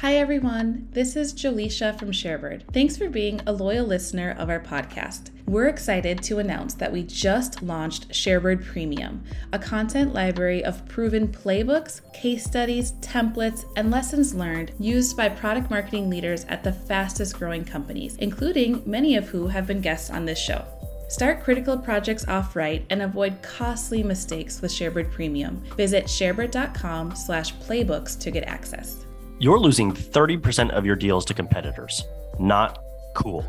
Hi, everyone. This is Jaleisha from Sharebird. Thanks for being a loyal listener of our podcast. We're excited to announce that we just launched Sharebird Premium, a content library of proven playbooks, case studies, templates, and lessons learned used by product marketing leaders at the fastest growing companies, including many of who have been guests on this show. Start critical projects off right and avoid costly mistakes with Sharebird Premium. Visit sharebird.com slash playbooks to get access. You're losing 30% of your deals to competitors. Not cool.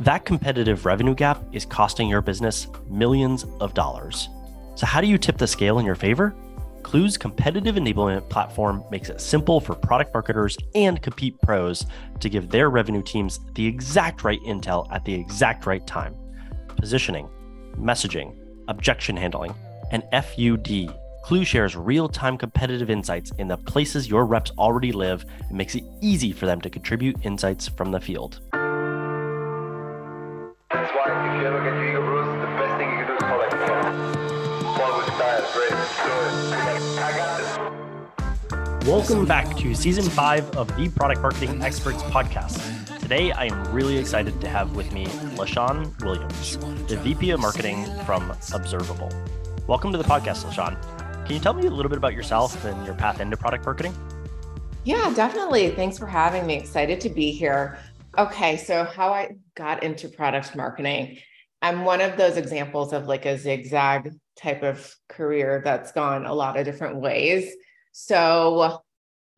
That competitive revenue gap is costing your business millions of dollars. So, how do you tip the scale in your favor? Klue's competitive enablement platform makes it simple for product marketers and compete pros to give their revenue teams the exact right intel at the exact right time. Positioning, messaging, objection handling, and FUD Klue shares real time competitive insights in the places your reps already live and makes it easy for them to contribute insights from the field. That's why if you ever get your Ego Bruce, the best thing you can do is him. Follow his style, great. So, I got this. Welcome back to season five of the Product Marketing Experts podcast. Today, I am really excited to have with me LaShaun Williams, the VP of Marketing from Observable. Welcome to the podcast, LaShaun. Can you tell me a little bit about yourself and your path into product marketing? Yeah, definitely. Thanks for having me. Excited to be here. Okay, so how I got into product marketing. I'm one of those examples of like a zigzag type of career that's gone a lot of different ways. So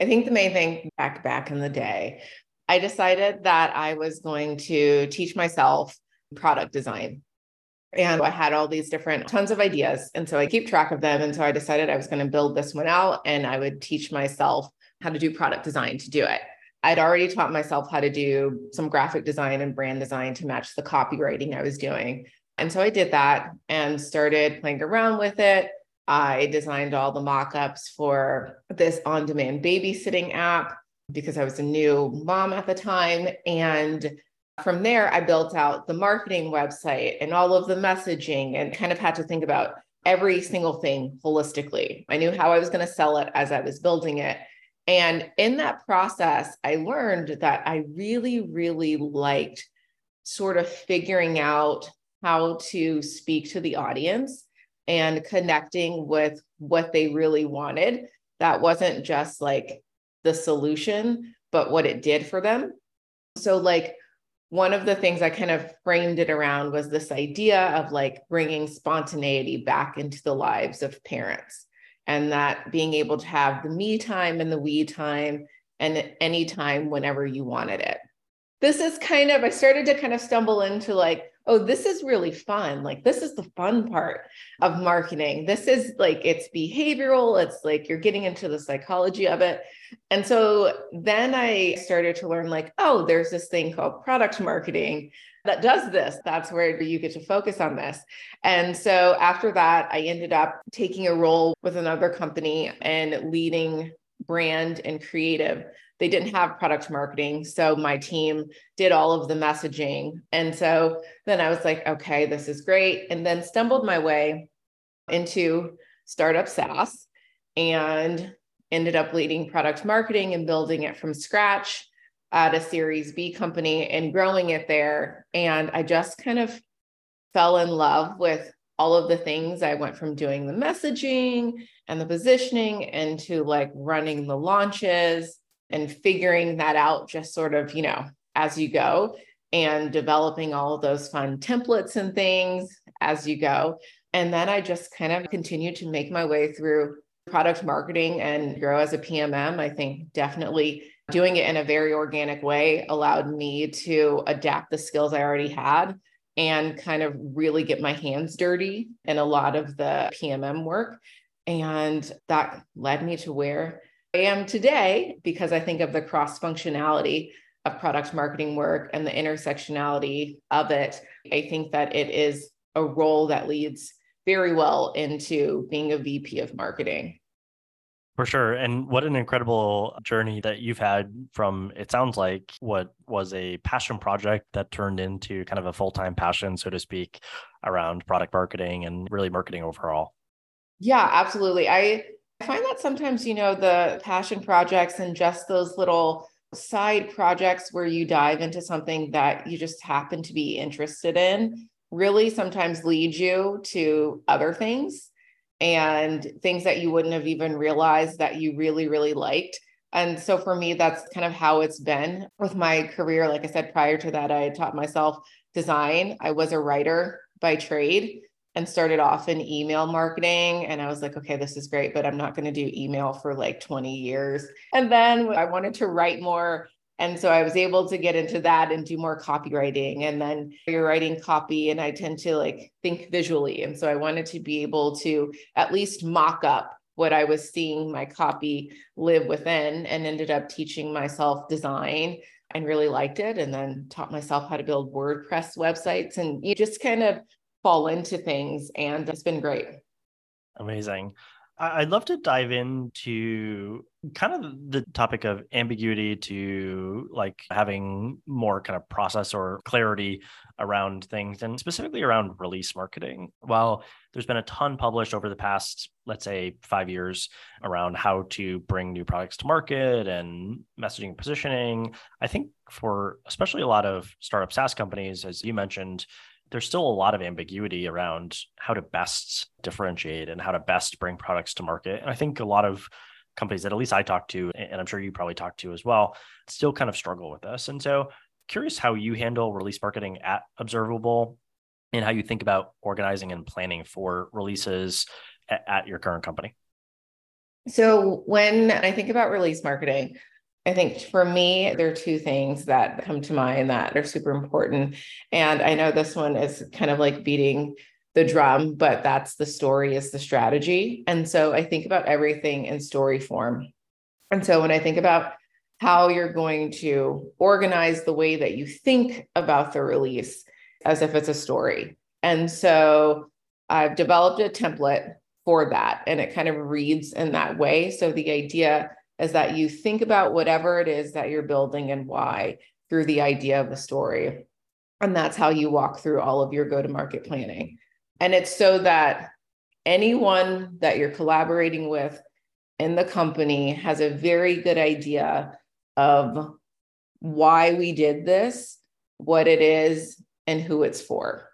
I think the main thing back back in the day, I decided that I was going to teach myself product design. And I had all these different tons of ideas. And so I keep track of them. And so I decided I was going to build this one out and I would teach myself how to do product design to do it. I'd already taught myself how to do some graphic design and brand design to match the copywriting I was doing. And so I did that and started playing around with it. I designed all the mock-ups for this on-demand babysitting app because I was a new mom at the time. And from there, I built out the marketing website and all of the messaging and kind of had to think about every single thing holistically. I knew how I was going to sell it as I was building it. And in that process, I learned that I really, really liked sort of figuring out how to speak to the audience and connecting with what they really wanted. That wasn't just like the solution, but what it did for them. So, like, one of the things I kind of framed it around was this idea of like bringing spontaneity back into the lives of parents and that being able to have the me time and the we time and any time whenever you wanted it. This is kind of, I started to kind of stumble into like, oh, this is really fun. Like, this is the fun part of marketing. This is like, it's behavioral, it's like you're getting into the psychology of it. And so then I started to learn, like, oh, there's this thing called product marketing that does this. That's where you get to focus on this. And so after that, I ended up taking a role with another company and leading brand and creative they didn't have product marketing. So my team did all of the messaging. And so then I was like, okay, this is great. And then stumbled my way into startup SaaS and ended up leading product marketing and building it from scratch at a Series B company and growing it there. And I just kind of fell in love with all of the things. I went from doing the messaging and the positioning into like running the launches and figuring that out just sort of, you know, as you go and developing all of those fun templates and things as you go. And then I just kind of continued to make my way through product marketing and grow as a PMM. I think definitely doing it in a very organic way allowed me to adapt the skills I already had and kind of really get my hands dirty in a lot of the PMM work. And that led me to where I am today because I think of the cross functionality of product marketing work and the intersectionality of it. I think that it is a role that leads very well into being a VP of marketing. For sure. And what an incredible journey that you've had from, it sounds like, what was a passion project that turned into kind of a full time passion, so to speak, around product marketing and really marketing overall. Yeah, absolutely. I I find that sometimes, you know, the passion projects and just those little side projects where you dive into something that you just happen to be interested in really sometimes lead you to other things and things that you wouldn't have even realized that you really, really liked. And so for me, that's kind of how it's been with my career. Like I said, prior to that, I taught myself design. I was a writer by trade and started off in email marketing. And I was like, okay, this is great, but I'm not going to do email for like 20 years. And then I wanted to write more and so I was able to get into that and do more copywriting. And then you're writing copy, and I tend to like think visually. And so I wanted to be able to at least mock up what I was seeing my copy live within and ended up teaching myself design and really liked it. And then taught myself how to build WordPress websites. And you just kind of fall into things. And it's been great. Amazing. I'd love to dive into kind of the topic of ambiguity to like having more kind of process or clarity around things and specifically around release marketing. While there's been a ton published over the past, let's say, five years around how to bring new products to market and messaging and positioning, I think for especially a lot of startup SaaS companies, as you mentioned, there's still a lot of ambiguity around how to best differentiate and how to best bring products to market. And I think a lot of companies that at least I talk to, and I'm sure you probably talk to as well, still kind of struggle with this. And so, curious how you handle release marketing at Observable and how you think about organizing and planning for releases at, at your current company. So, when I think about release marketing, I think for me, there are two things that come to mind that are super important. And I know this one is kind of like beating the drum, but that's the story is the strategy. And so I think about everything in story form. And so when I think about how you're going to organize the way that you think about the release as if it's a story. And so I've developed a template for that and it kind of reads in that way. So the idea is that you think about whatever it is that you're building and why through the idea of the story. And that's how you walk through all of your go to market planning. And it's so that anyone that you're collaborating with in the company has a very good idea of why we did this, what it is, and who it's for.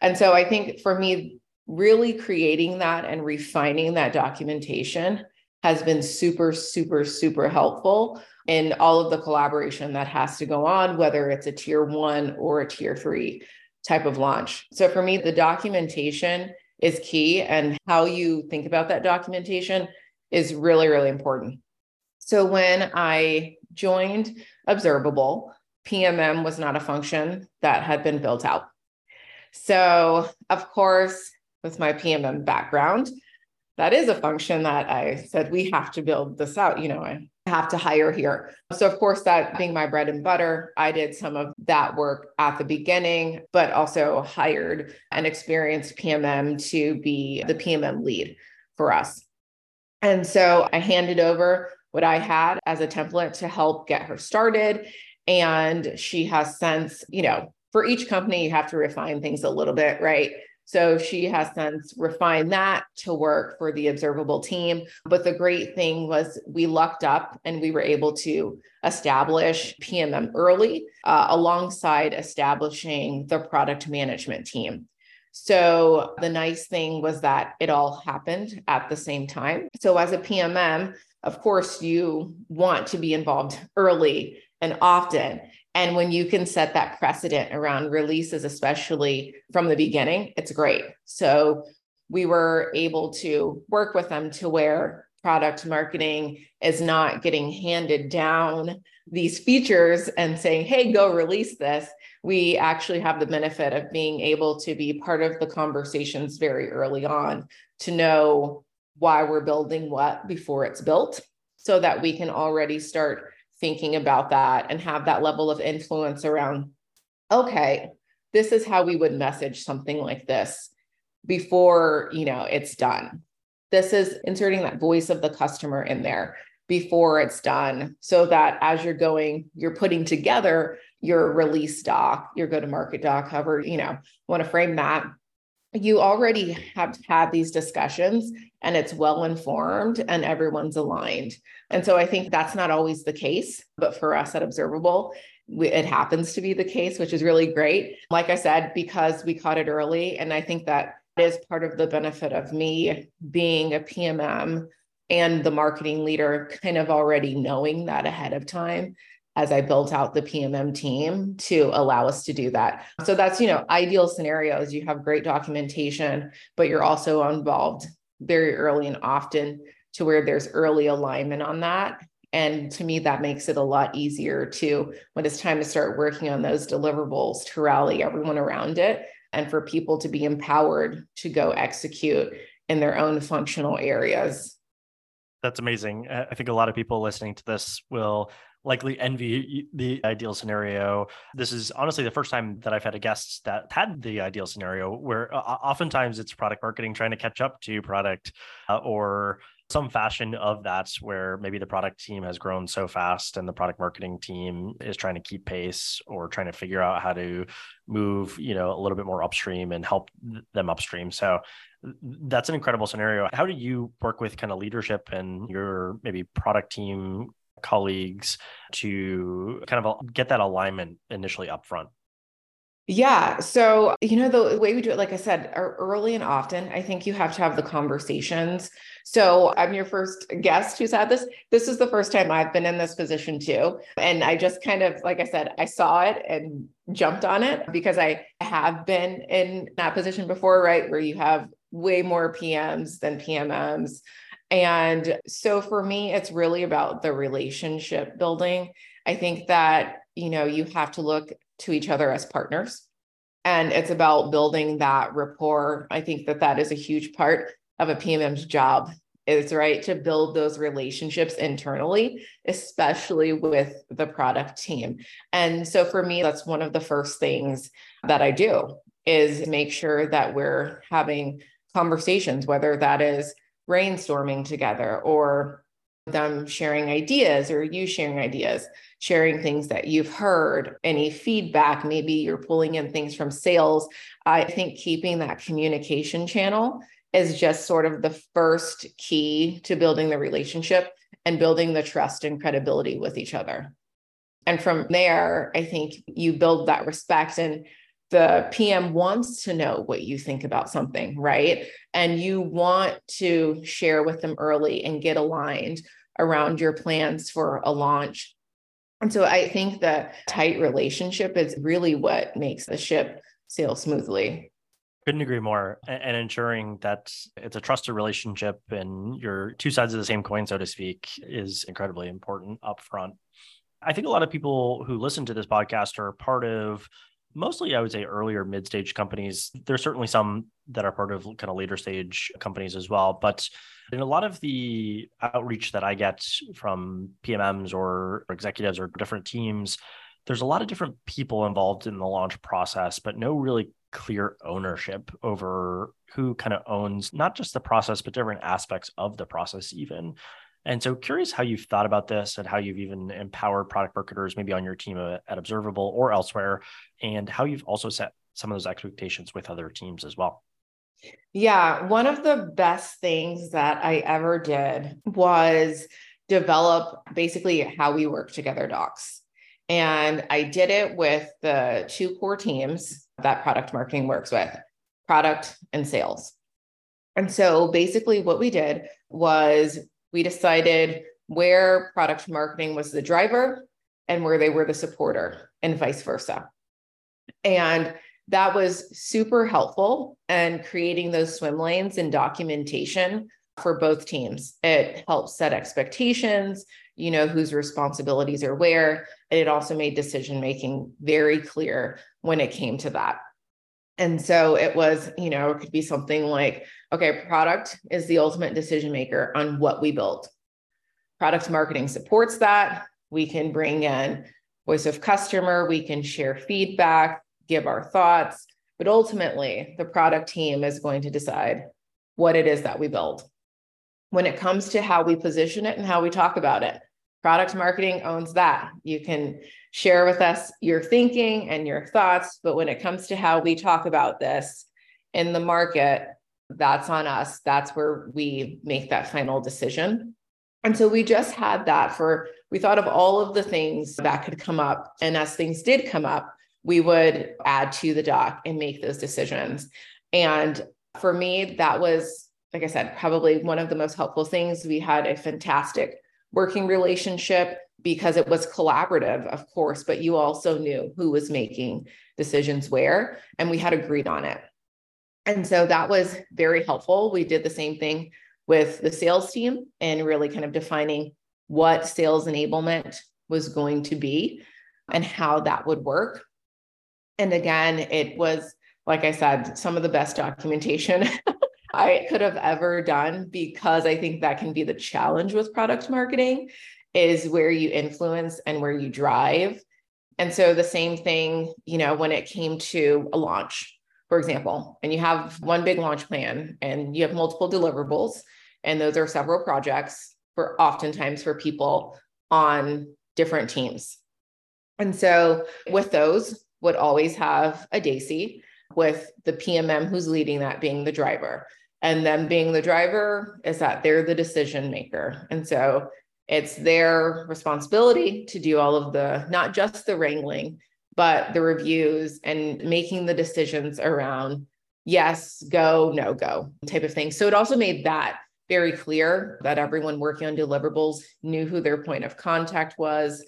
And so I think for me, really creating that and refining that documentation has been super, super, super helpful in all of the collaboration that has to go on, whether it's a tier one or a tier three type of launch. So for me, the documentation is key, and how you think about that documentation is really, really important. So when I joined Observable, PMM was not a function that had been built out. So, of course, with my PMM background, that is a function that I said we have to build this out. You know, I have to hire here. So, of course, that being my bread and butter, I did some of that work at the beginning, but also hired an experienced PMM to be the PMM lead for us. And so I handed over what I had as a template to help get her started. And she has since, you know, for each company, you have to refine things a little bit, right? So she has since refined that to work for the observable team. But the great thing was we lucked up and we were able to establish PMM early uh, alongside establishing the product management team. So the nice thing was that it all happened at the same time. So as a PMM, of course, you want to be involved early and often. And when you can set that precedent around releases, especially from the beginning, it's great. So we were able to work with them to where product marketing is not getting handed down these features and saying, hey, go release this. We actually have the benefit of being able to be part of the conversations very early on to know why we're building what before it's built so that we can already start thinking about that and have that level of influence around okay this is how we would message something like this before you know it's done. This is inserting that voice of the customer in there before it's done so that as you're going you're putting together your release doc your go to market doc however you know want to frame that you already have had these discussions and it's well informed and everyone's aligned. And so I think that's not always the case, but for us at Observable, we, it happens to be the case, which is really great. Like I said, because we caught it early. And I think that is part of the benefit of me being a PMM and the marketing leader kind of already knowing that ahead of time as I built out the PMM team to allow us to do that. So that's, you know, ideal scenarios. You have great documentation, but you're also involved very early and often to where there's early alignment on that. And to me, that makes it a lot easier to, when it's time to start working on those deliverables, to rally everyone around it and for people to be empowered to go execute in their own functional areas. That's amazing. I think a lot of people listening to this will likely envy the ideal scenario. This is honestly the first time that I've had a guest that had the ideal scenario where uh, oftentimes it's product marketing trying to catch up to product uh, or some fashion of that where maybe the product team has grown so fast and the product marketing team is trying to keep pace or trying to figure out how to move you know a little bit more upstream and help them upstream so that's an incredible scenario how do you work with kind of leadership and your maybe product team colleagues to kind of get that alignment initially upfront? Yeah. So, you know, the way we do it, like I said, er, early and often, I think you have to have the conversations. So, I'm your first guest who's had this. This is the first time I've been in this position too. And I just kind of, like I said, I saw it and jumped on it because I have been in that position before, right? Where you have way more PMs than PMMs. And so for me, it's really about the relationship building. I think that, you know, you have to look to each other as partners and it's about building that rapport. I think that that is a huge part of a PMM's job is right to build those relationships internally, especially with the product team. And so for me, that's one of the first things that I do is make sure that we're having conversations, whether that is brainstorming together or them sharing ideas or you sharing ideas, sharing things that you've heard, any feedback, maybe you're pulling in things from sales. I think keeping that communication channel is just sort of the first key to building the relationship and building the trust and credibility with each other. And from there, I think you build that respect and the PM wants to know what you think about something, right? And you want to share with them early and get aligned around your plans for a launch. And so I think the tight relationship is really what makes the ship sail smoothly. Couldn't agree more. And ensuring that it's a trusted relationship and you're two sides of the same coin, so to speak, is incredibly important upfront. I think a lot of people who listen to this podcast are part of mostly I would say earlier mid stage companies. There's certainly some that are part of kind of later stage companies as well. But in a lot of the outreach that I get from PMMs or executives or different teams, there's a lot of different people involved in the launch process, but no really clear ownership over who kind of owns not just the process, but different aspects of the process, even. And so, curious how you've thought about this and how you've even empowered product marketers, maybe on your team at Observable or elsewhere, and how you've also set some of those expectations with other teams as well. Yeah, one of the best things that I ever did was develop basically how we work together docs. And I did it with the two core teams that product marketing works with product and sales. And so basically, what we did was we decided where product marketing was the driver and where they were the supporter and vice versa. And that was super helpful and creating those swim lanes and documentation for both teams. It helps set expectations, you know, whose responsibilities are where. And it also made decision making very clear when it came to that. And so it was, you know, it could be something like, okay, product is the ultimate decision maker on what we build. Product marketing supports that. We can bring in voice of customer, we can share feedback, give our thoughts, but ultimately the product team is going to decide what it is that we build. When it comes to how we position it and how we talk about it, product marketing owns that. You can share with us your thinking and your thoughts, but when it comes to how we talk about this, in the market, that's on us. That's where we make that final decision. And so we just had that for, we thought of all of the things that could come up. And as things did come up, we would add to the doc and make those decisions. And for me, that was, like I said, probably one of the most helpful things. We had a fantastic working relationship because it was collaborative, of course, but you also knew who was making decisions where, and we had agreed on it. And so that was very helpful. We did the same thing with the sales team and really kind of defining what sales enablement was going to be and how that would work. And again, it was, like I said, some of the best documentation I could have ever done because I think that can be the challenge with product marketing is where you influence and where you drive. And so the same thing, you know, when it came to a launch, for example, and you have one big launch plan and you have multiple deliverables, and those are several projects for oftentimes for people on different teams. And so with those, would always have a DACI with the PMM who's leading that being the driver. And them being the driver is that they're the decision maker. And so it's their responsibility to do all of the, not just the wrangling, but the reviews and making the decisions around yes, go, no go type of thing. So it also made that very clear that everyone working on deliverables knew who their point of contact was,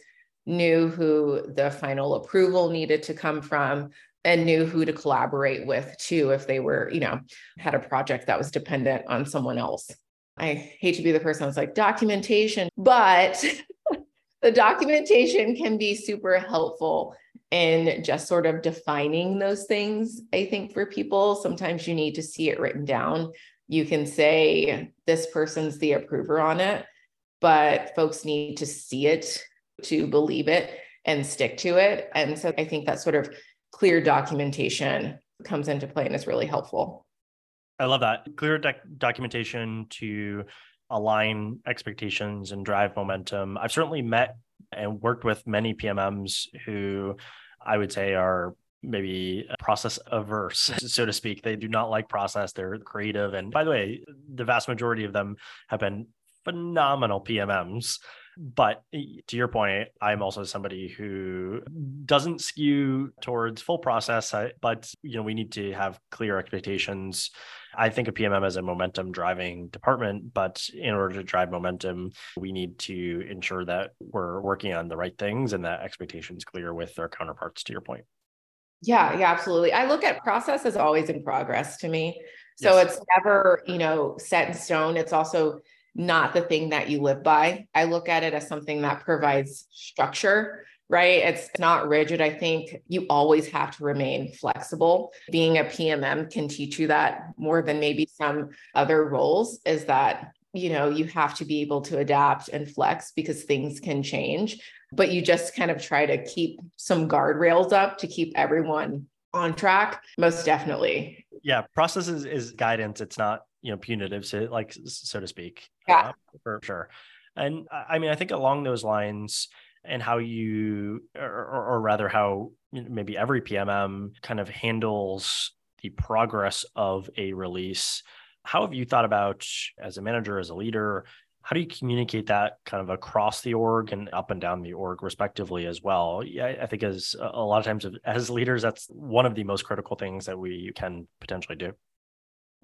knew who the final approval needed to come from, and knew who to collaborate with too if they were, you know, had a project that was dependent on someone else. I hate to be the person that's like documentation, but the documentation can be super helpful in just sort of defining those things. I think for people, sometimes you need to see it written down. You can say this person's the approver on it, but folks need to see it to believe it and stick to it. And so I think that sort of clear documentation comes into play and is really helpful. I love that. Clear documentation to align expectations and drive momentum. I've certainly met and worked with many PMMs who I would say are maybe process averse, so to speak. They do not like process. They're creative. And by the way, the vast majority of them have been phenomenal PMMs. But eh, to your point, I'm also somebody who doesn't skew towards full process, but you know we need to have clear expectations. I think of PMM as a momentum driving department, but in order to drive momentum, we need to ensure that we're working on the right things and that expectations clear with our counterparts. To your point. Yeah, yeah, absolutely. I look at process as always in progress to me. So yes. it's never, you know, set in stone. It's also not the thing that you live by. I look at it as something that provides structure, right? It's not rigid. I think you always have to remain flexible. Being a PMM can teach you that more than maybe some other roles is that you know you have to be able to adapt and flex because things can change but you just kind of try to keep some guardrails up to keep everyone on track most definitely yeah process is, is guidance. It's not you know punitive so like so to speak yeah. uh, for sure. And i mean i think along those lines and how you or, or rather how maybe every pmm kind of handles the progress of a release how have you thought about as a manager as a leader how do you communicate that kind of across the org and up and down the org respectively as well yeah i think as uh, a lot of times as leaders that's one of the most critical things that we can potentially do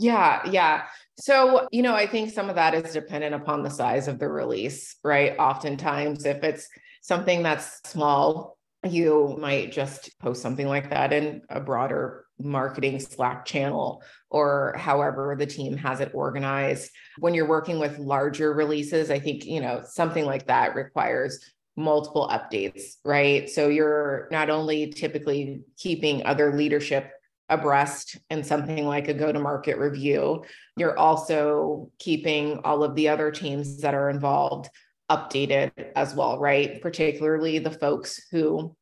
yeah, yeah. So, you know, I think some of that is dependent upon the size of the release, right? Oftentimes, if it's something that's small, you might just post something like that in a broader marketing Slack channel or however the team has it organized. When you're working with larger releases, I think, you know, something like that requires multiple updates, right? So you're not only typically keeping other leadership abreast in something like a go to market review. You're also keeping all of the other teams that are involved updated as well, right? Particularly the folks who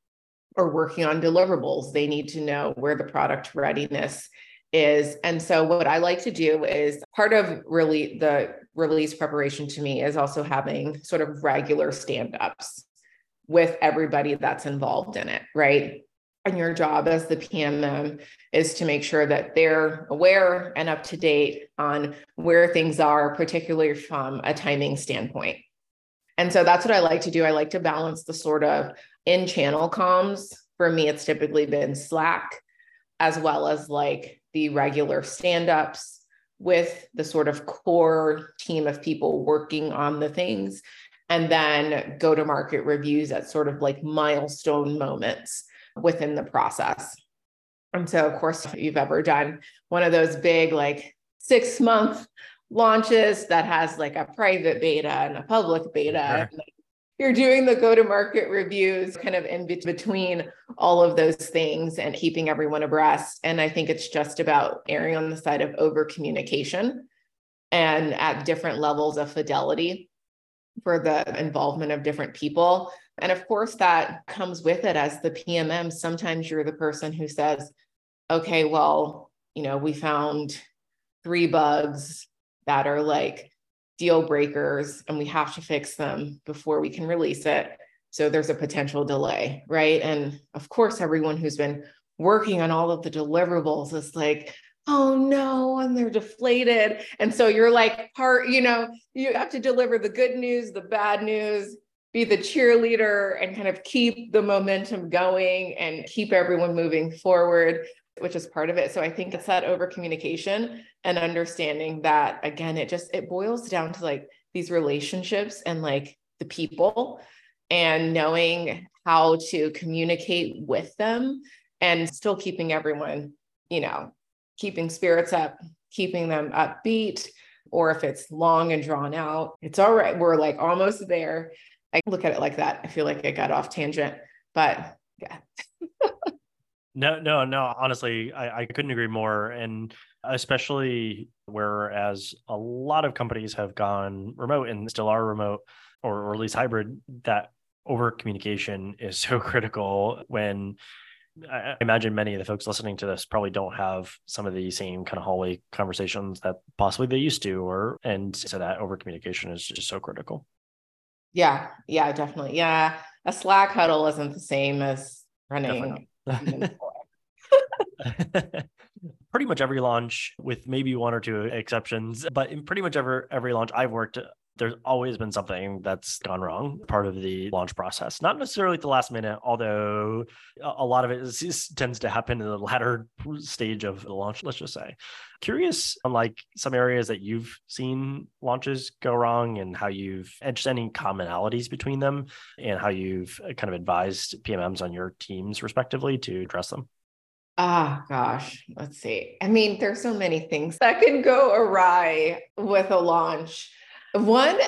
are working on deliverables. They need to know where the product readiness is. And so what I like to do is part of really the release preparation to me is also having sort of regular stand-ups with everybody that's involved in it, right? And your job as the PMM is to make sure that they're aware and up to date on where things are, particularly from a timing standpoint. And so that's what I like to do. I like to balance the sort of in channel comms. For me, it's typically been Slack, as well as like the regular stand ups with the sort of core team of people working on the things and then go to market reviews at sort of like milestone moments within the process. And so, of course, if you've ever done one of those big, like six month launches that has like a private beta and a public beta, sure. You're doing the go to market reviews kind of in between all of those things and keeping everyone abreast. And I think it's just about erring on the side of over communication and at different levels of fidelity for the involvement of different people. And of course, that comes with it as the PMM. Sometimes you're the person who says, okay, well, you know, we found three bugs that are like deal breakers and we have to fix them before we can release it. So there's a potential delay, right? And of course, everyone who's been working on all of the deliverables is like, oh no, and they're deflated. And so you're like part, you know, you have to deliver the good news, the bad news, be the cheerleader and kind of keep the momentum going and keep everyone moving forward which is part of it so i think it's that over communication and understanding that again it just it boils down to like these relationships and like the people and knowing how to communicate with them and still keeping everyone you know keeping spirits up, keeping them upbeat, or if it's long and drawn out, it's all right. We're like almost there. I look at it like that. I feel like I got off tangent, but yeah. no, no, no. Honestly, I, I couldn't agree more. And especially whereas a lot of companies have gone remote and still are remote or, or at least hybrid, that over communication is so critical when I imagine many of the folks listening to this probably don't have some of the same kind of hallway conversations that possibly they used to, or and so that over communication is just so critical. Yeah, yeah, definitely. Yeah, a Slack huddle isn't the same as running. Pretty much every launch, with maybe one or two exceptions, but in pretty much every every launch I've worked there's always been something that's gone wrong part of the launch process not necessarily at the last minute although a lot of it is, is, tends to happen in the latter stage of the launch let's just say curious on like some areas that you've seen launches go wrong and how you've and any commonalities between them and how you've uh, kind of advised pmms on your teams respectively to address them Ah, gosh, let's see. I mean, there's so many things that can go awry with a launch. One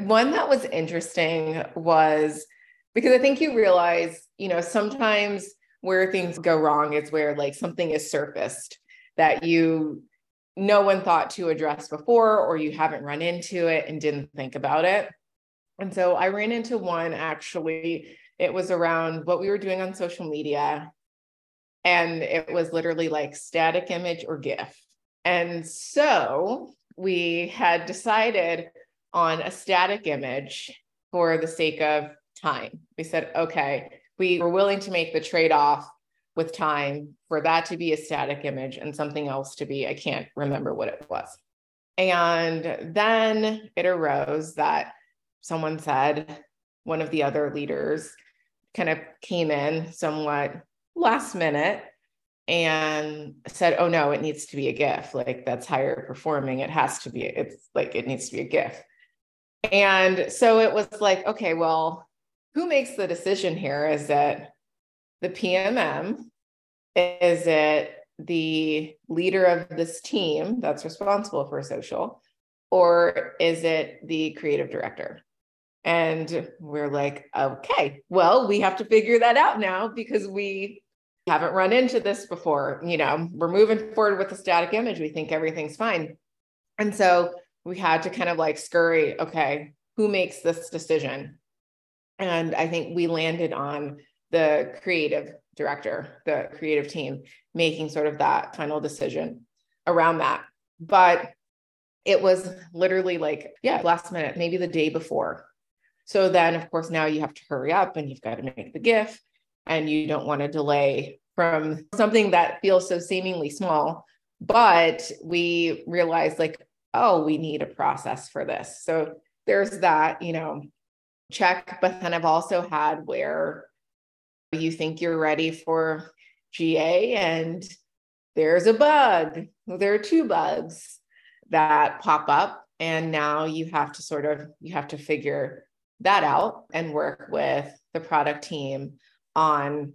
one that was interesting was because I think you realize, you know, sometimes where things go wrong is where like something is surfaced that you no one thought to address before or you haven't run into it and didn't think about it. And so I ran into one actually it was around what we were doing on social media and it was literally like static image or gif. And so we had decided on a static image for the sake of time. We said, okay, we were willing to make the trade off with time for that to be a static image and something else to be, I can't remember what it was. And then it arose that someone said, one of the other leaders kind of came in somewhat last minute and said, "Oh no, it needs to be a GIF. Like that's higher performing. It has to be. It's like it needs to be a GIF." And so it was like, okay, well, who makes the decision here? Is it the PMM? Is it the leader of this team that's responsible for social? Or is it the creative director? And we're like, okay, well, we have to figure that out now because we haven't run into this before. You know, we're moving forward with the static image. We think everything's fine. And so we had to kind of like scurry, okay, who makes this decision? And I think we landed on the creative director, the creative team, making sort of that final decision around that. But it was literally like, yeah, last minute, maybe the day before. So then, of course, now you have to hurry up and you've got to make the GIF and you don't want to delay from something that feels so seemingly small. But we realized, like, oh, we need a process for this. So there's that, you know, check. But then I've also had where you think you're ready for GA and there's a bug. There are two bugs that pop up. And now you have to sort of you have to figure that out and work with the product team on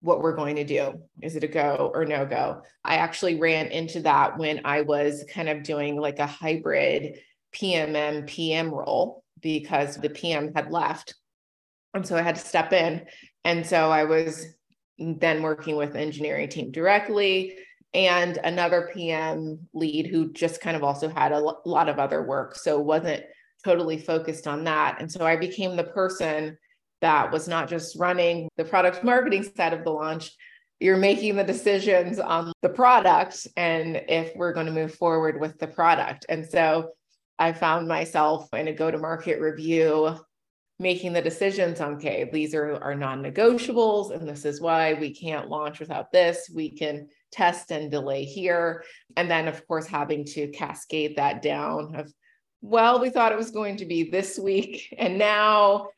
what we're going to do. Is it a go or no go? I actually ran into that when I was kind of doing like a hybrid PMM PM role because the PM had left. And so I had to step in. And so I was then working with the engineering team directly and another PM lead who just kind of also had a lot of other work. So wasn't totally focused on that. And so I became the person that was not just running the product marketing side of the launch, you're making the decisions on the product and if we're going to move forward with the product. And so I found myself in a go to market review making the decisions on okay these are our non-negotiables and this is why we can't launch without this we can test and delay here and then of course having to cascade that down of well we thought it was going to be this week and now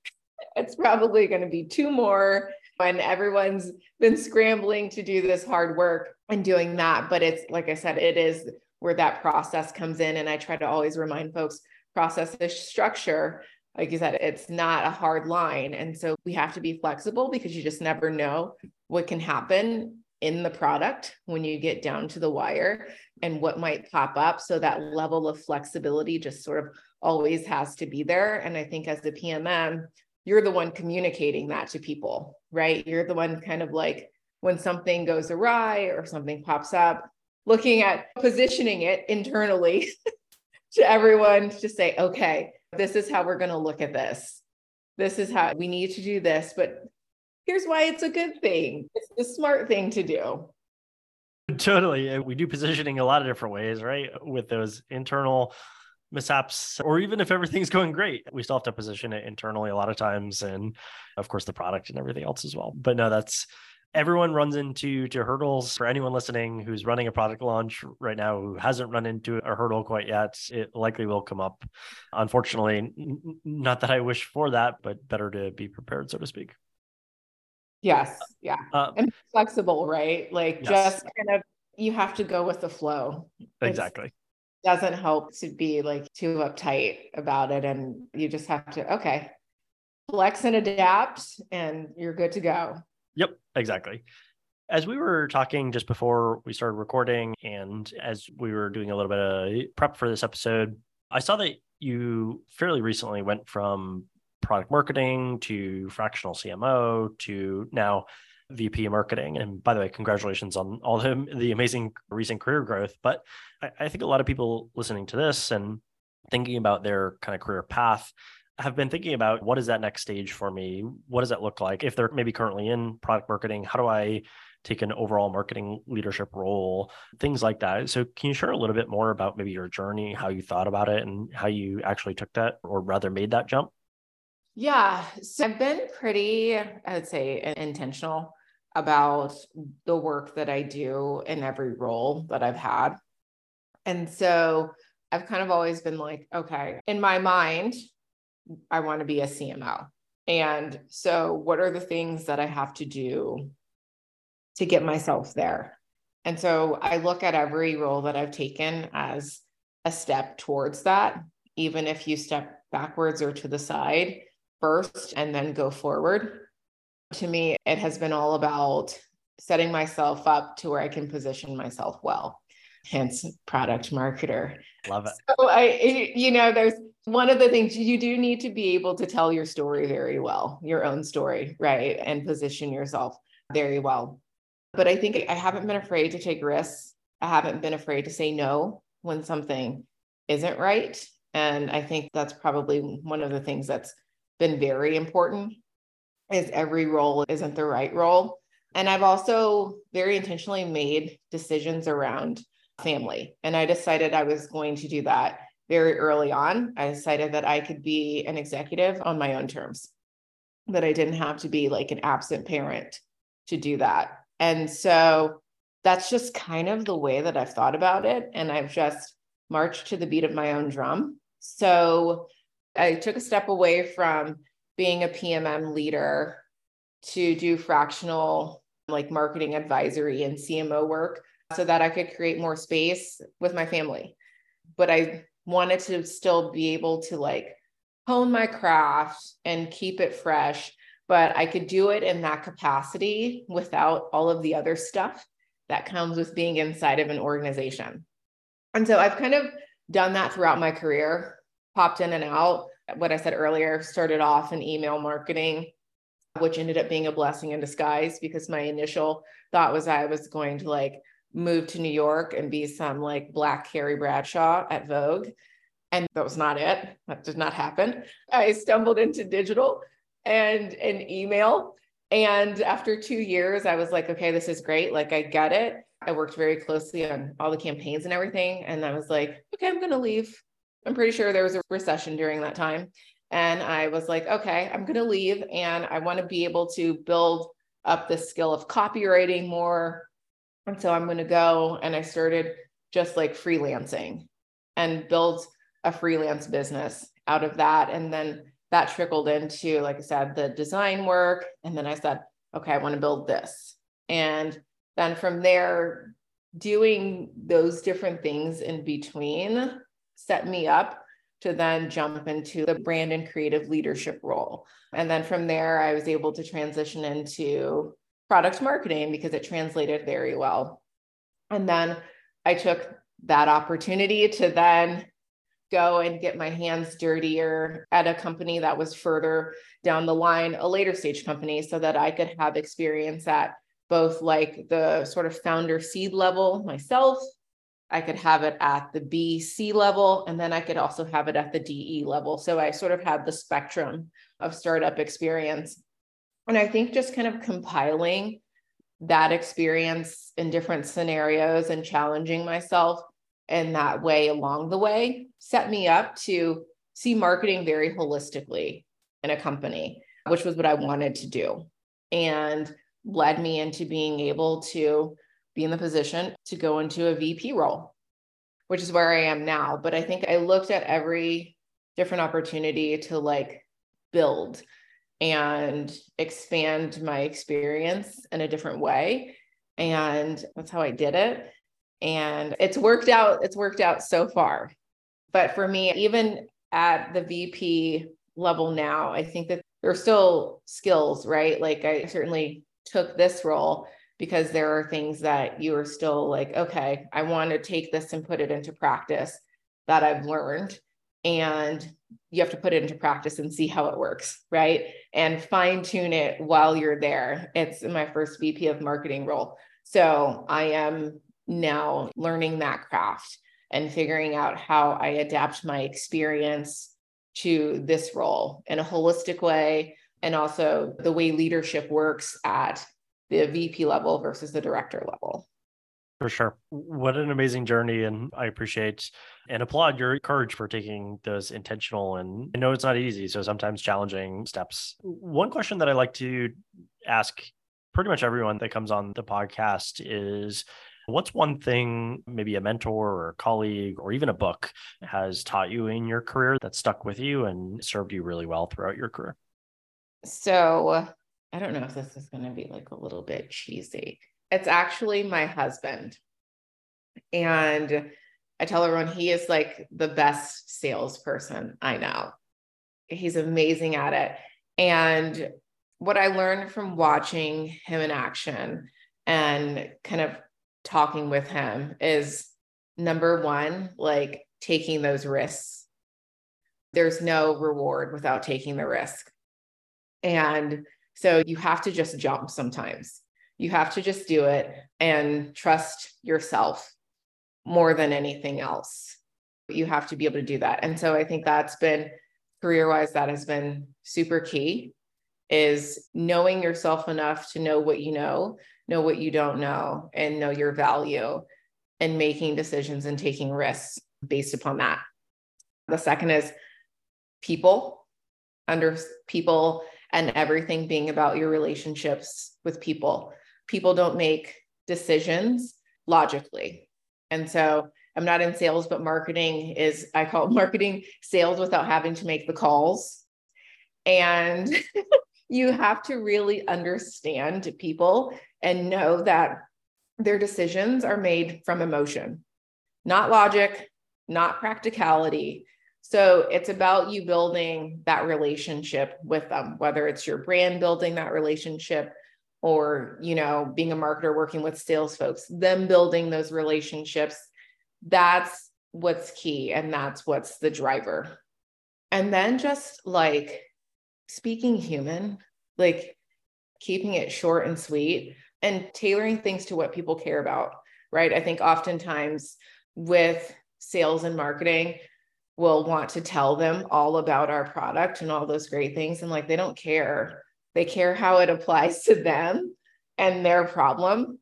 it's probably going to be two more when everyone's been scrambling to do this hard work and doing that but it's like i said it is where that process comes in and i try to always remind folks process is structure like you said, it's not a hard line. And so we have to be flexible because you just never know what can happen in the product when you get down to the wire and what might pop up. So that level of flexibility just sort of always has to be there. And I think as the PMM, you're the one communicating that to people, right? You're the one kind of like when something goes awry or something pops up, looking at positioning it internally to everyone to say, okay, this is how we're going to look at this. This is how we need to do this, but here's why it's a good thing. It's the smart thing to do. Totally. Uh, we do positioning a lot of different ways, right? With those internal mishaps, or even if everything's going great, we still have to position it internally a lot of times. And of course, the product and everything else as well. But no, that's everyone runs into to hurdles for anyone listening who's running a product launch right now who hasn't run into a hurdle quite yet it likely will come up unfortunately not that i wish for that but better to be prepared so to speak yes yeah uh, and flexible right like yes. just kind of you have to go with the flow exactly it doesn't help to be like too uptight about it and you just have to okay flex and adapt and you're good to go Yep, exactly. As we were talking just before we started recording, and as we were doing a little bit of prep for this episode, I saw that you fairly recently went from product marketing to fractional CMO to now VP marketing. And by the way, congratulations on all the, amazing recent career growth. But I, I think a lot of people listening to this and thinking about their kind of career path have been thinking about what is that next stage for me? What does that look like? If they're maybe currently in product marketing, how do I take an overall marketing leadership role, things like that. So, can you share a little bit more about maybe your journey, how you thought about it, and how you actually took that, or rather made that jump? Yeah. So, I've been pretty, I would say, intentional about the work that I do in every role that I've had. And so, I've kind of always been like, okay, in my mind, I want to be a CMO. And so, what are the things that I have to do to get myself there? And so, I look at every role that I've taken as a step towards that, even if you step backwards or to the side first and then go forward. To me, it has been all about setting myself up to where I can position myself well hence product marketer. Love it. So I, you know, there's one of the things you do need to be able to tell your story very well, your own story, right? And position yourself very well. But I think I haven't been afraid to take risks. I haven't been afraid to say no when something isn't right. And I think that's probably one of the things that's been very important is every role isn't the right role. And I've also very intentionally made decisions around family. And I decided I was going to do that very early on. I decided that I could be an executive on my own terms. that I didn't have to be like an absent parent to do that. And so that's just kind of the way that I've thought about it. And I've just marched to the beat of my own drum. So I took a step away from being a PMM leader to do fractional like marketing advisory and CMO work so that I could create more space with my family. But I wanted to still be able to like hone my craft and keep it fresh, but I could do it in that capacity without all of the other stuff that comes with being inside of an organization. And so I've kind of done that throughout my career, popped in and out. What I said earlier started off in email marketing, which ended up being a blessing in disguise because my initial thought was I was going to like move to New York and be some like black Carrie Bradshaw at Vogue. And that was not it. That did not happen. I stumbled into digital and an email. And after two years, I was like, okay, this is great. Like, I get it. I worked very closely on all the campaigns and everything. And I was like, okay, I'm going to leave. I'm pretty sure there was a recession during that time. And I was like, okay, I'm going to leave. And I want to be able to build up the skill of copywriting more, and so I'm going to go. And I started just like freelancing and built a freelance business out of that. And then that trickled into, like I said, the design work. And then I said, okay, I want to build this. And then from there, doing those different things in between set me up to then jump into the brand and creative leadership role. And then from there, I was able to transition into product marketing because it translated very well. And then I took that opportunity to then go and get my hands dirtier at a company that was further down the line, a later stage company, so that I could have experience at both like the sort of founder seed level myself. I could have it at the B C level, and then I could also have it at the DE level. So I sort of had the spectrum of startup experience and I think just kind of compiling that experience in different scenarios and challenging myself in that way along the way set me up to see marketing very holistically in a company, which was what I wanted to do. And led me into being able to be in the position to go into a VP role, which is where I am now. But I think I looked at every different opportunity to like build and expand my experience in a different way. And that's how I did it. And it's worked out, it's worked out so far. But for me, even at the VP level now, I think that there are still skills, right? Like I certainly took this role because there are things that you are still like, okay, I want to take this and put it into practice that I've learned. And you have to put it into practice and see how it works, right? And fine tune it while you're there. It's my first VP of marketing role. So I am now learning that craft and figuring out how I adapt my experience to this role in a holistic way and also the way leadership works at the VP level versus the director level. For sure. What an amazing journey. And I appreciate and applaud your courage for taking those intentional and I know it's not easy. So sometimes challenging steps. One question that I like to ask pretty much everyone that comes on the podcast is what's one thing maybe a mentor or a colleague or even a book has taught you in your career that stuck with you and served you really well throughout your career? So I don't know if this is going to be like a little bit cheesy it's actually my husband. And I tell everyone he is like the best salesperson I know. He's amazing at it. And what I learned from watching him in action and kind of talking with him is number one, like taking those risks. There's no reward without taking the risk. And so you have to just jump sometimes. You have to just do it and trust yourself more than anything else. You have to be able to do that. And so I think that's been career wise, that has been super key is knowing yourself enough to know what you know, know what you don't know, and know your value and making decisions and taking risks based upon that. The second is people, under people and everything being about your relationships with people. People don't make decisions logically. And so I'm not in sales, but marketing is, I call marketing sales without having to make the calls. And you have to really understand people and know that their decisions are made from emotion, not logic, not practicality. So it's about you building that relationship with them, whether it's your brand building that relationship or, you know, being a marketer working with sales folks, them building those relationships. That's what's key. And that's what's the driver. And then just like speaking human, like keeping it short and sweet and tailoring things to what people care about, right? I think oftentimes with sales and marketing, will want to tell them all about our product and all those great things. And like they don't care. They care how it applies to them and their problem.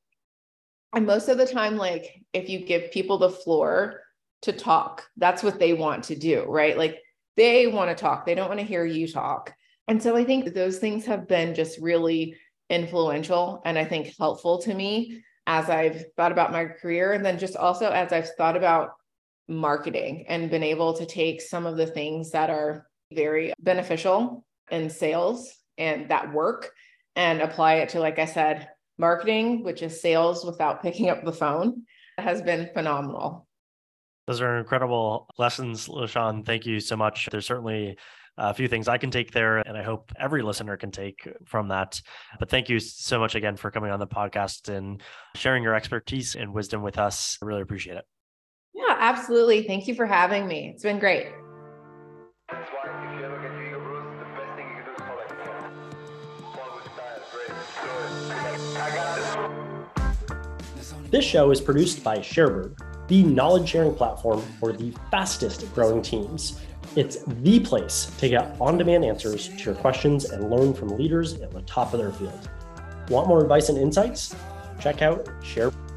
And most of the time, like if you give people the floor to talk, that's what they want to do, right? Like they want to talk, they don't want to hear you talk. And so I think those things have been just really influential and I think helpful to me as I've thought about my career. And then just also as I've thought about marketing and been able to take some of the things that are very beneficial in sales and that work and apply it to, like I said, marketing, which is sales without picking up the phone, has been phenomenal. Those are incredible lessons, LaShaun. Thank you so much. There's certainly a few things I can take there, and I hope every listener can take from that. But thank you so much again for coming on the podcast and sharing your expertise and wisdom with us. I really appreciate it. Yeah, absolutely. Thank you for having me. It's been great. This show is produced by Sharebird, the knowledge sharing platform for the fastest growing teams. It's the place to get on demand answers to your questions and learn from leaders at the top of their field. Want more advice and insights? Check out Sharebird.